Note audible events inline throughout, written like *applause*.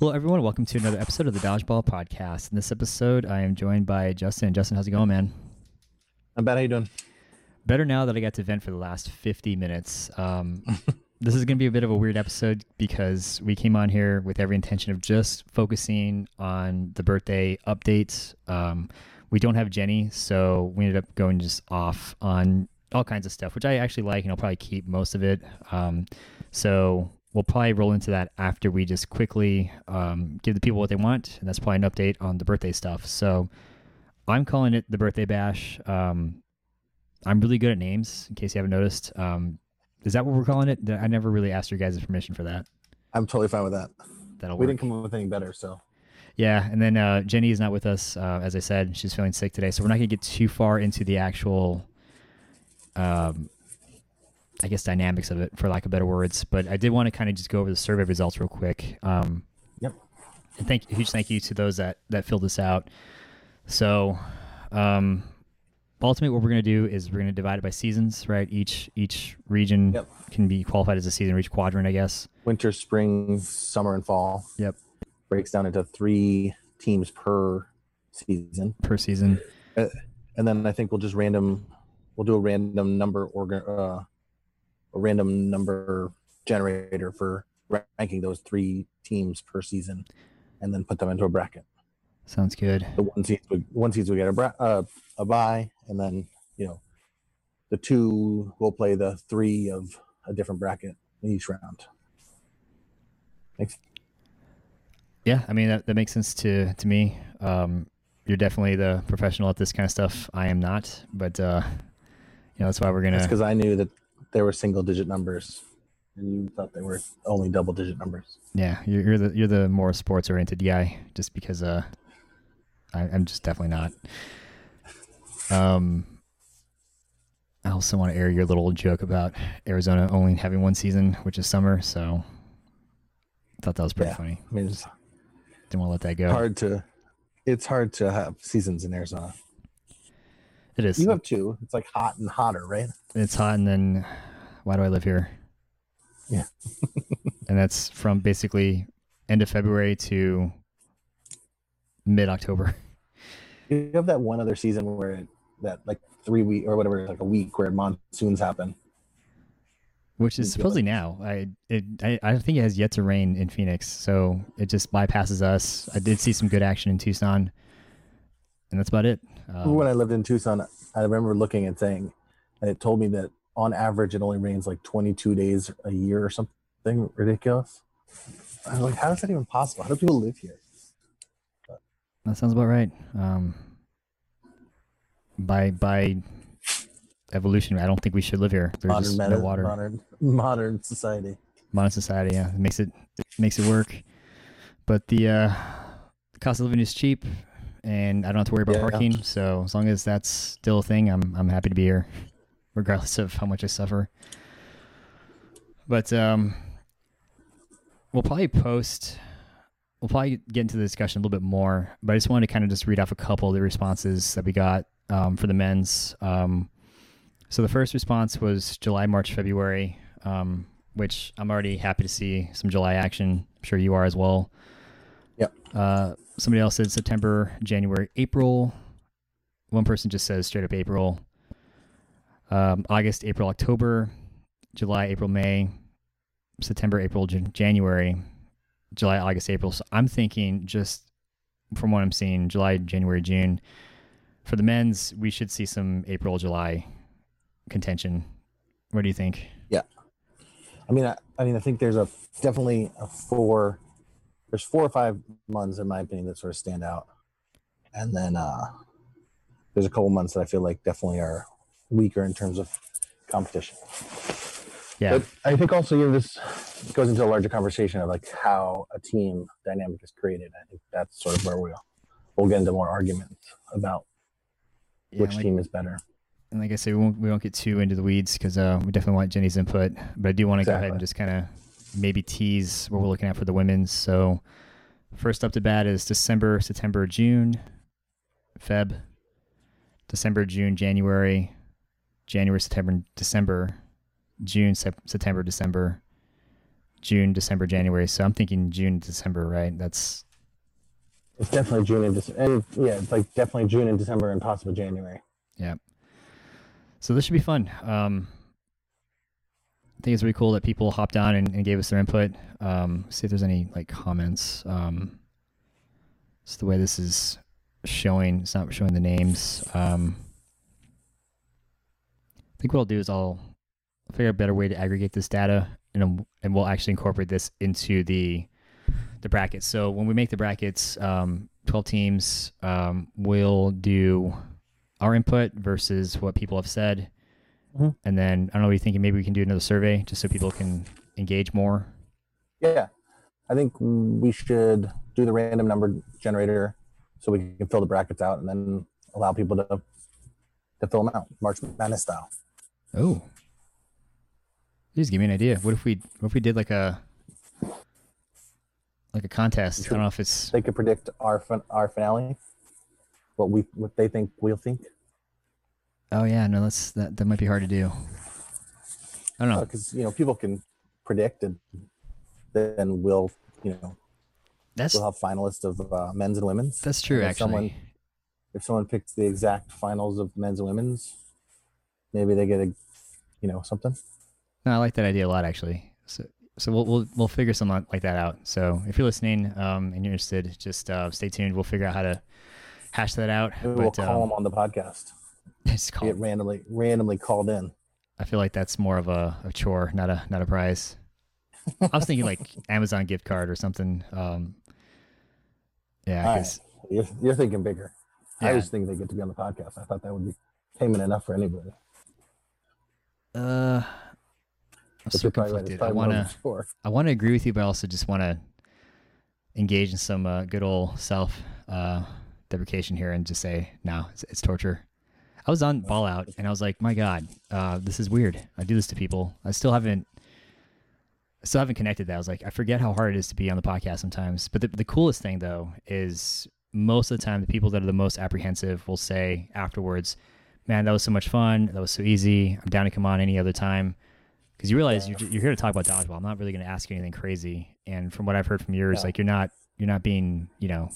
Hello, everyone. Welcome to another episode of the Dodgeball Podcast. In this episode, I am joined by Justin. Justin, how's it going, man? I'm bad. How you doing? Better now that I got to vent for the last 50 minutes. Um, *laughs* this is going to be a bit of a weird episode because we came on here with every intention of just focusing on the birthday updates. Um, we don't have Jenny, so we ended up going just off on all kinds of stuff, which I actually like, and I'll probably keep most of it. Um, so we'll probably roll into that after we just quickly um, give the people what they want, and that's probably an update on the birthday stuff. So I'm calling it the birthday bash. Um, I'm really good at names, in case you haven't noticed. Um, is that what we're calling it? I never really asked your guys' permission for that. I'm totally fine with that. That'll we work. didn't come up with anything better, so Yeah, and then uh, Jenny is not with us, uh, as I said. She's feeling sick today, so we're not going to get too far into the actual, um, I guess, dynamics of it, for lack of better words. But I did want to kind of just go over the survey results real quick. Um, Yep. And thank huge thank you to those that that filled this out. So, um, ultimately, what we're going to do is we're going to divide it by seasons, right? Each each region Yep. can be qualified as a season, or each quadrant, I guess. winter, spring, summer, and fall Yep. breaks down into three teams per season, Per season. and then I think we'll just random, we'll do a random number organ, uh, a random number generator for ranking those three teams per season, and then put them into a bracket. Sounds good. The one seeds would one seeds would get a bra- uh, a bye, and then you know, the two will play the three of a different bracket in each round. Thanks. Yeah, I mean that, that makes sense to to me. Um, you're definitely the professional at this kind of stuff. I am not, but uh, you know that's why we're gonna. because I knew that there were single digit numbers, and you thought they were only double digit numbers. Yeah, you're, you're the you're the more sports oriented guy, just because uh, I, I'm just definitely not. Um, I also want to air your little joke about Arizona only having one season, which is summer. So, thought that was pretty Yeah. funny. I mean, it's Didn't want to let that go. hard to, it's hard to have seasons in Arizona. It is. You have two. It's like hot and hotter, right? it's hot and then why do I live here? Yeah. *laughs* and that's from basically end of February to mid October. You have that one other season where it, that like three week or whatever, like a week where monsoons happen. Which is supposedly now. I it I, I think it has yet to rain in Phoenix, so it just bypasses us. I did see some good action in Tucson, and that's about it. Um, when I lived in Tucson, I remember looking and saying, and it told me that on average it only rains like 22 days a year or something ridiculous. I was like, how is that even possible? How do people live here? that sounds about right. Um, by by evolution, I don't think we should live here. There's modern just meta- no water. modern modern society. modern society. Yeah, it makes it, it makes it work. But the uh, cost of living is cheap, and I don't have to worry about Yeah. parking. So as long as that's still a thing, I'm I'm happy to be here, *laughs* regardless of how much I suffer. But um, we'll probably post. We'll probably get into the discussion a little bit more, but I just wanted to kind of just read off a couple of the responses that we got um, for the men's. Um, so the first response was July, March, February, um, which I'm already happy to see some July action. I'm sure you are as well. Yep. Uh, somebody else said September, January, April. One person just says straight up April. Um, August, April, October, July, April, May, September, April, Jan- January, July, August, April. So I'm thinking just from what I'm seeing, July, January, June. For the men's, we should see some April, July contention. What do you think? Yeah, I mean, I, I mean, I think there's a definitely a four. There's four or five months in my opinion that sort of stand out, and then uh there's a couple months that I feel like definitely are weaker in terms of competition. Yeah. But I think also you know this goes into a larger conversation of like how a team dynamic is created. I think that's sort of where we'll we'll get into more arguments about Yeah, which like- team is better. And like I said, we won't we won't get too into the weeds because uh, we definitely want Jenny's input. But I do want to go ahead and just kind of maybe tease what we're looking at for the women's. So first up to bat is December, September, June, Feb, December, June, January, January, September, December, June, Sep- September, December, June, December, January. So I'm thinking June, December, right? That's It's definitely June and December. And yeah, it's like definitely June and December and possibly January. yeah. So this should be fun. Um, I think it's really cool that people hopped on and, and gave us their input. Um, see if there's any like comments. Um, it's the way this is showing. It's not showing the names. Um, I think what I'll do is I'll figure out a better way to aggregate this data, and um, and we'll actually incorporate this into the the brackets. So when we make the brackets, um, twelve teams, um, we'll do our input versus what people have said, Mhm. and then I don't know. What you thinking? Maybe we can do another survey just so people can engage more. Yeah. I think we should do the random number generator so we can fill the brackets out and then allow people to to fill them out, March Madness style. Oh, just give me an idea. What if we what if we did like a like a contest? I don't know if it's They could predict our fin- our finale, what we what they think we'll think. Oh yeah no that's that that might be hard to do. I don't know. because you know people can predict and then we'll you know That's we'll have finalists of uh, men's and women's that's true if actually. someone- if someone picks the exact finals of men's and women's maybe they get a you know something No, I like that idea a lot, actually. So, so we'll we'll we'll figure something like that out. So, if you're listening um, and you're interested, just uh, stay tuned. We'll figure out how to hash that out. maybe we'll But call um, them on the podcast it's get called, randomly randomly called in I feel like that's more of a, a chore, not a not a prize. I was thinking like *laughs* Amazon gift card or something. Um, yeah, right. you're, you're thinking bigger i Yeah. think they get to be on the podcast i thought that would be payment enough for anybody uh, I'm so right conflicted. I want to. I want to agree with you, but I also just want to engage in some uh, good old self uh, deprecation here and just say, no, it's, it's torture. I was on Ball Out and I was like, my God, uh, this is weird. I do this to people. I still haven't. I still haven't connected that. I was like, I forget how hard it is to be on the podcast sometimes. But the, the coolest thing, though, is most of the time, the people that are the most apprehensive will say afterwards, Man, that was so much fun. That was so easy. I'm down to come on any other time because you realize Yeah. you're, you're here to talk about dodgeball. I'm not really going to ask you anything crazy. And from what I've heard from yours, Yeah. like you're not you're not being you know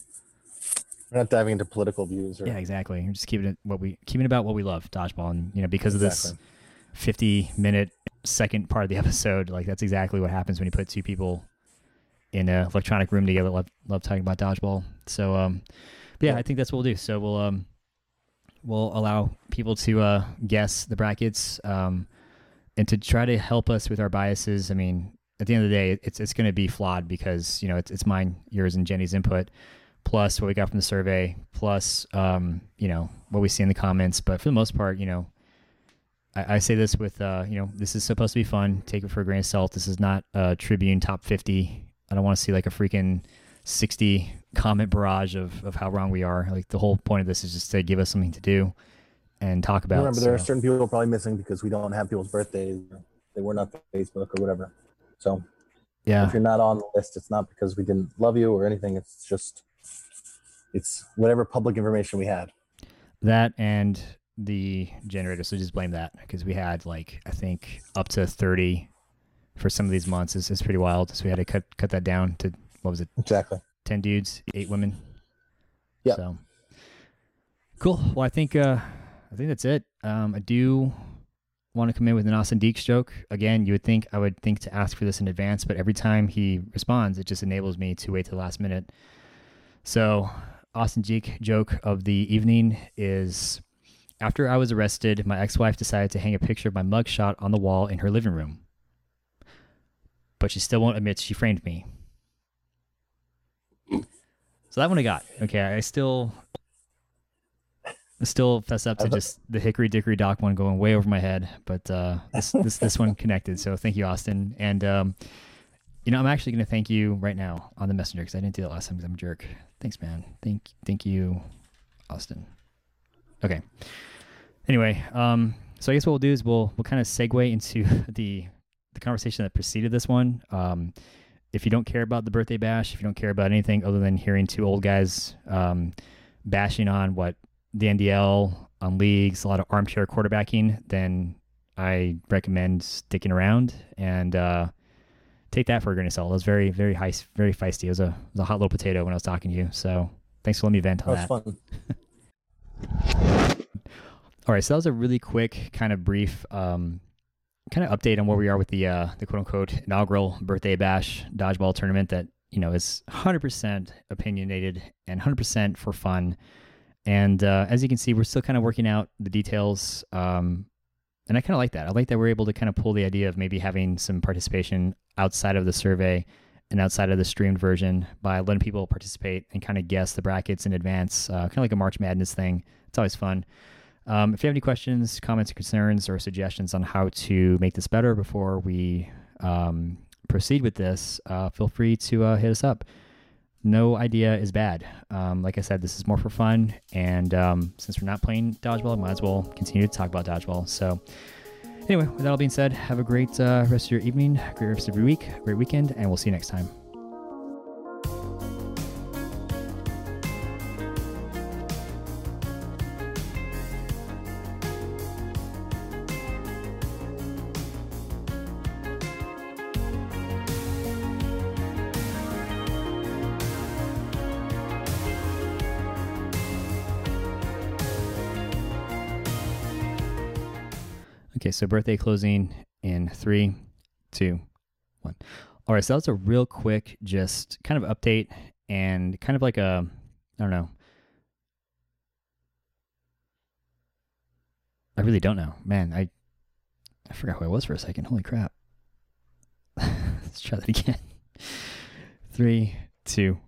we're not diving into political views or yeah exactly. You're just keeping it what we keeping about what we love dodgeball, and you know because of this 50 minute second part of the *laughs* episode, like that's exactly what happens when you put two people in an electronic room together. Love love talking about dodgeball. So um, yeah, Yeah. I think that's what we'll do. So we'll um we'll allow people to uh guess the brackets um and to try to help us with our biases. I mean, at the end of the day, it's it's going to be flawed because you know it's it's mine, yours, and Jenny's input, plus what we got from the survey, plus um you know what we see in the comments. But for the most part, you know. I, I say this with, uh, you know, this is supposed to be fun. Take it for a grain of salt. This is not a Tribune top 50. I don't want to see like a freaking 60 comment barrage of, of how wrong we are. Like the whole point of this is just to give us something to do and talk about. Remember, there are certain people probably missing because we don't have people's birthdays. They were not on Facebook or whatever. So yeah. if you're not on the list, it's not because we didn't love you or anything. It's just it's whatever public information we had. That and the generator. So just blame that because we had like I think up to thirty for some of these months. It's, it's pretty wild. So we had to cut cut that down to what was it, Exactly. ten dudes, eight women. Yeah. So cool. Well, I think uh, I think that's it. Um, I do want to come in with an Austin Deeks joke. Again, you would think I would think to ask for this in advance, but every time he responds, it just enables me to wait to the last minute. So, Austin Deek joke of the evening is after I was arrested, my ex-wife decided to hang a picture of my mugshot on the wall in her living room. But she still won't admit she framed me. So that one I got. Okay, I still still fess up to just the Hickory Dickory Dock one going way over my head, but uh, this this this one connected. So thank you, Austin. And um, you know, I'm actually going to thank you right now on the messenger because I didn't do that last time because I'm a jerk. Thanks, man. Thank thank you, Austin. Okay. Anyway, um, so I guess what we'll do is we'll we'll kind of segue into *laughs* the the conversation that preceded this one. Um, if you don't care about the birthday bash, if you don't care about anything other than hearing two old guys um, bashing on what the NDL on leagues, a lot of armchair quarterbacking, then I recommend sticking around and uh, take that for a grain of salt. It was very, very high, very feisty. It was a, it was a hot little potato when I was talking to you. So thanks for letting me vent on That was fun. *laughs* All right, so that was a really quick, kind of brief, um, kind of update on where we are with the uh, the quote unquote inaugural birthday bash dodgeball tournament that you know is 100% opinionated and 100% for fun. And uh, as you can see, we're still kind of working out the details. Um, and I kind of like that. I like that we're able to kind of pull the idea of maybe having some participation outside of the survey and outside of the streamed version by letting people participate and kind of guess the brackets in advance, uh, kind of like a March Madness thing. It's always fun. Um, if you have any questions, comments, concerns, or suggestions on how to make this better before we um, proceed with this, uh, feel free to uh, hit us up. No idea is bad. Um, like I said, this is more for fun, and um, since we're not playing dodgeball, I might as well continue to talk about dodgeball. So, anyway, with that all being said, have a great uh, rest of your evening, great rest of your week, great weekend, and we'll see you next time. Okay, so birthday closing in three, two, one. All right, so that's a real quick, just kind of update and kind of like a, I don't know. I really don't know, man. I I forgot who I was for a second. Holy crap! *laughs* Let's try that again. *laughs* Three, two,